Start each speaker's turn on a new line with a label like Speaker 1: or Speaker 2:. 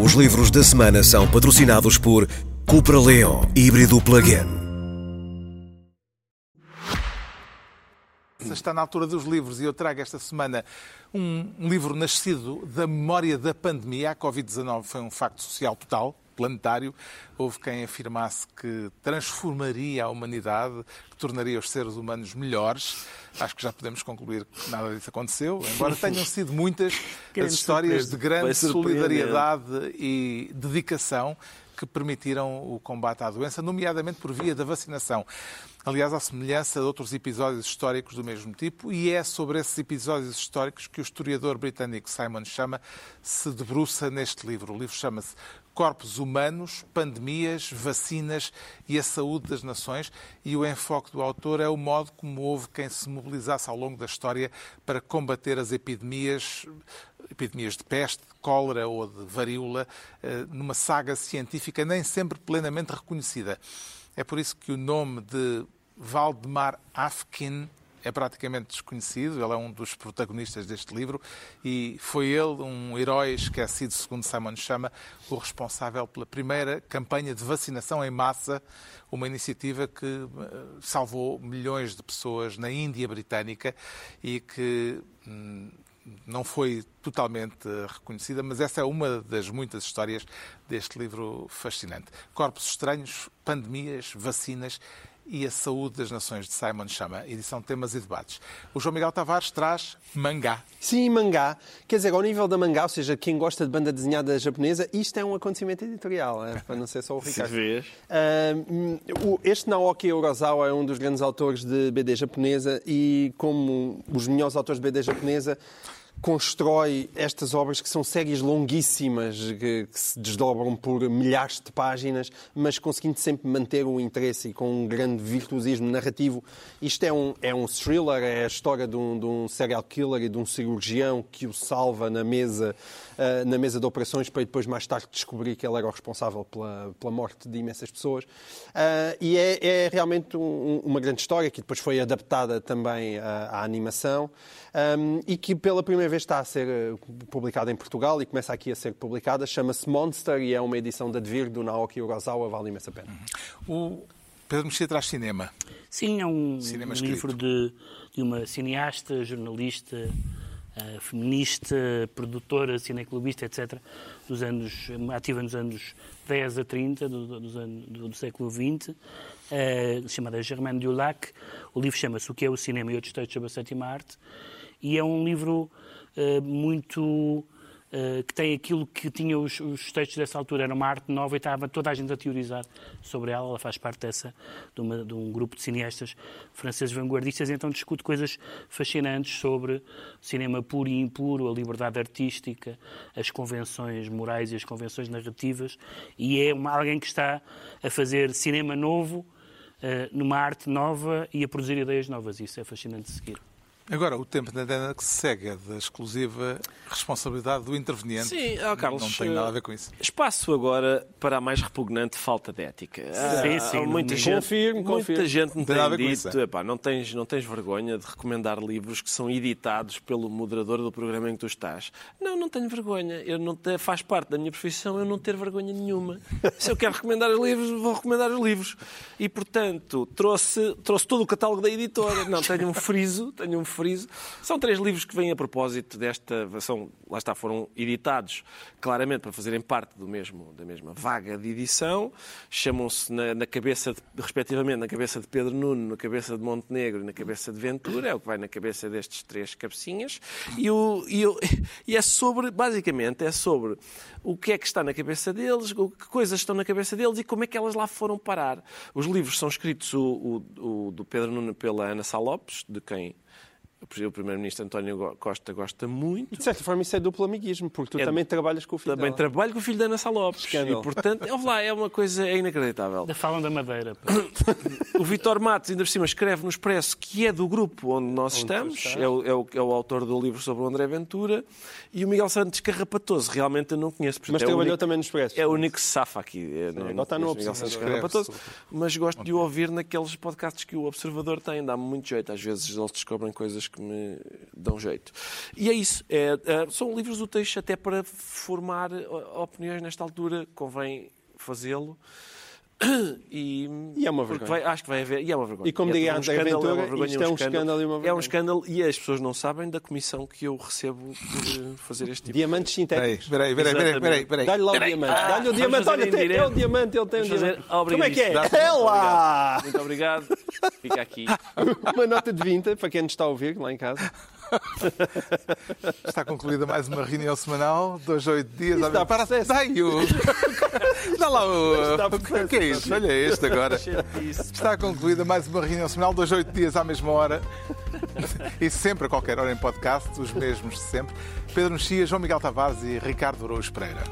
Speaker 1: Os livros da semana são patrocinados por Cupra Leon Híbrido Plug-in.
Speaker 2: Está na altura dos livros e eu trago esta semana um, livro nascido da memória da pandemia. A Covid-19 foi um facto social total, planetário. Houve quem afirmasse que transformaria a humanidade, que tornaria os seres humanos melhores. Acho que já podemos concluir que nada disso aconteceu, embora tenham sido muitas as histórias de grande solidariedade e dedicação que permitiram o combate à doença, nomeadamente por via da vacinação. Aliás, à semelhança de outros episódios históricos do mesmo tipo, e é sobre esses episódios históricos que o historiador britânico Simon Chama se debruça neste livro. O livro chama-se Corpos Humanos, Pandemias, Vacinas e a Saúde das Nações, e o enfoque do autor é o modo como houve quem se mobilizasse ao longo da história para combater as epidemias, epidemias de peste, de cólera ou de varíola, eh, numa saga científica nem sempre plenamente reconhecida. É por isso que o nome de Valdemar Afkin é praticamente desconhecido, ele é um dos protagonistas deste livro e foi ele, um herói esquecido, segundo Simon chama, o responsável pela primeira campanha de vacinação em massa, uma iniciativa que eh, salvou milhões de pessoas na Índia Britânica e que hum, não foi totalmente reconhecida, mas essa é uma das muitas histórias deste livro fascinante. Corpos estranhos, pandemias, vacinas e a Saúde das Nações, de Simon Chama, edição Temas e Debates. O João Miguel Tavares traz mangá.
Speaker 3: Sim, mangá. Quer dizer, ao nível da mangá, ou seja, quem gosta de banda desenhada japonesa, isto é um acontecimento editorial, é? para não ser só o Ricardo.
Speaker 4: Se vês.
Speaker 3: Uh, este Naoki Urasawa é um dos grandes autores de BD japonesa e, como os melhores autores de BD japonesa, constrói estas obras que são séries longuíssimas, que, que, se desdobram por milhares de páginas, mas conseguindo sempre manter o interesse e com um grande virtuosismo narrativo. Isto é um, é um thriller, é a história de um, de um serial killer e de um cirurgião que o salva na mesa, uh, na mesa de operações para depois mais tarde descobrir que ele era o responsável pela, pela morte de imensas pessoas. Uh, e é, é realmente um, uma grande história que depois foi adaptada também à, à animação um, e que pela primeira vez está a ser eh, publicada em Portugal e começa aqui a ser publicada. Chama-se Monster e é uma edição da Devir do Naoki Urasawa, vale imensa pena.
Speaker 2: O Pedro Mexia traz cinema.
Speaker 5: Sim, é um, um livro de, de, uma cineasta, jornalista, uh, feminista, produtora, cineclubista, etc., dos anos, ativa nos anos 10 a 30 do, do, do, do século XX, uh, chamada Germaine Dulac. O livro chama-se O que é o cinema e outros textos sobre a sétima arte e é um livro muito uh, que tem aquilo que tinha os, os, textos dessa altura, era uma arte nova e estava toda a gente a teorizar sobre ela. Ela faz parte dessa de, uma, de um grupo de cineastas franceses vanguardistas, então discute coisas fascinantes sobre cinema puro e impuro, a liberdade artística, as convenções morais e as convenções narrativas, e é uma, alguém que está a fazer cinema novo. Uh, numa arte nova e a produzir ideias novas. Isso é fascinante de seguir.
Speaker 2: Agora, o tempo da antena que se segue é da exclusiva responsabilidade do interveniente.
Speaker 4: Sim, oh, Carlos,
Speaker 2: não tem nada a ver com isso.
Speaker 4: Espaço agora para a mais repugnante falta de ética.
Speaker 5: Sim, sim. Há
Speaker 4: muita gente,
Speaker 3: confirmo,
Speaker 4: muita
Speaker 3: confirmo.
Speaker 4: gente me
Speaker 2: tem
Speaker 4: tem, dito,
Speaker 2: é.
Speaker 4: epá, não, tens, não tens vergonha de recomendar livros que são editados pelo moderador do programa em que tu estás. Não, não tenho vergonha. Eu não te, faz parte da minha profissão eu não ter vergonha nenhuma. Se eu quero recomendar os livros, vou recomendar os livros. E, portanto, trouxe, trouxe todo o catálogo da editora. Não, tenho um friso, tenho um friso. São três livros que vêm a propósito desta. São, lá está, foram editados claramente para fazerem parte do mesmo, da mesma vaga de edição. Chamam-se na, na, cabeça, de, respectivamente, na cabeça de Pedro Nuno, na cabeça de Montenegro e na cabeça de Ventura. É o que vai na cabeça destes três cabecinhas. E, o, e, o, e é sobre, basicamente, é sobre o que é que está na cabeça deles, que coisas estão na cabeça deles e como é que elas lá foram parar. Os livros são escritos o, o, o do Pedro Nuno pela Ana Salopes, de quem o Primeiro-Ministro António Costa gosta muito.
Speaker 3: De certa forma, isso é duplo amiguismo, porque tu
Speaker 4: É-
Speaker 3: também trabalhas com o filho
Speaker 4: Também
Speaker 3: dela.
Speaker 4: trabalho com o filho da Ana Salopes.
Speaker 3: Escândalo.
Speaker 4: E, portanto, ouve lá, é uma coisa é inacreditável.
Speaker 5: Da falam da Madeira. pá.
Speaker 4: O Vitor Matos, ainda por cima, escreve no Expresso que é do grupo onde nós
Speaker 3: Onde
Speaker 4: estamos, é o, é, o, é o autor do livro sobre o André Ventura, e o Miguel Santos Carrapatoso, realmente eu não conheço.
Speaker 3: Mas
Speaker 4: é o
Speaker 3: trabalhou
Speaker 4: único-
Speaker 3: também no Expresso.
Speaker 4: É o único que se safa aqui. É, não,
Speaker 3: agora
Speaker 4: não
Speaker 3: está no
Speaker 4: Miguel Santos
Speaker 3: Observador.
Speaker 4: Carrapatoso, mas gosto de o ouvir naqueles podcasts que o Observador tem, dá-me muito jeito. Às vezes eles descobrem coisas que me dão jeito. E é isso. É, é, são livros úteis até para formar opiniões nesta altura. Convém fazê-lo.
Speaker 3: E, e, é uma vergonha.
Speaker 4: Vai, acho que vai haver. E é uma vergonha.
Speaker 3: E como
Speaker 4: é
Speaker 3: diga um André Ventura, é vergonha, isto é um escândalo e uma vergonha.
Speaker 4: É um escândalo e as pessoas não sabem da comissão que eu recebo por fazer este tipo
Speaker 3: Diamantes sintéticos.
Speaker 2: Espera aí, espera aí,
Speaker 3: Dá-lhe lá o diamante. Ah, Dá-lhe o diamante. Olha, tem, é o diamante, ele tem o diamante. Como é que é? É
Speaker 4: lá! Muito obrigado. Fica aqui.
Speaker 3: Uma nota de 20 para quem nos está a ouvir lá em casa.
Speaker 2: Está concluída mais uma reunião semanal, dois a oito dias.
Speaker 3: Isso dá para acesso.
Speaker 2: Dá, o... dá lá o. O que é isso? Olha este agora. Está concluída mais uma reunião semanal, dois a oito dias à mesma hora. E sempre a qualquer hora em podcast, os mesmos de sempre. Pedro Mexia, João Miguel Tavares e Ricardo Araújo Pereira.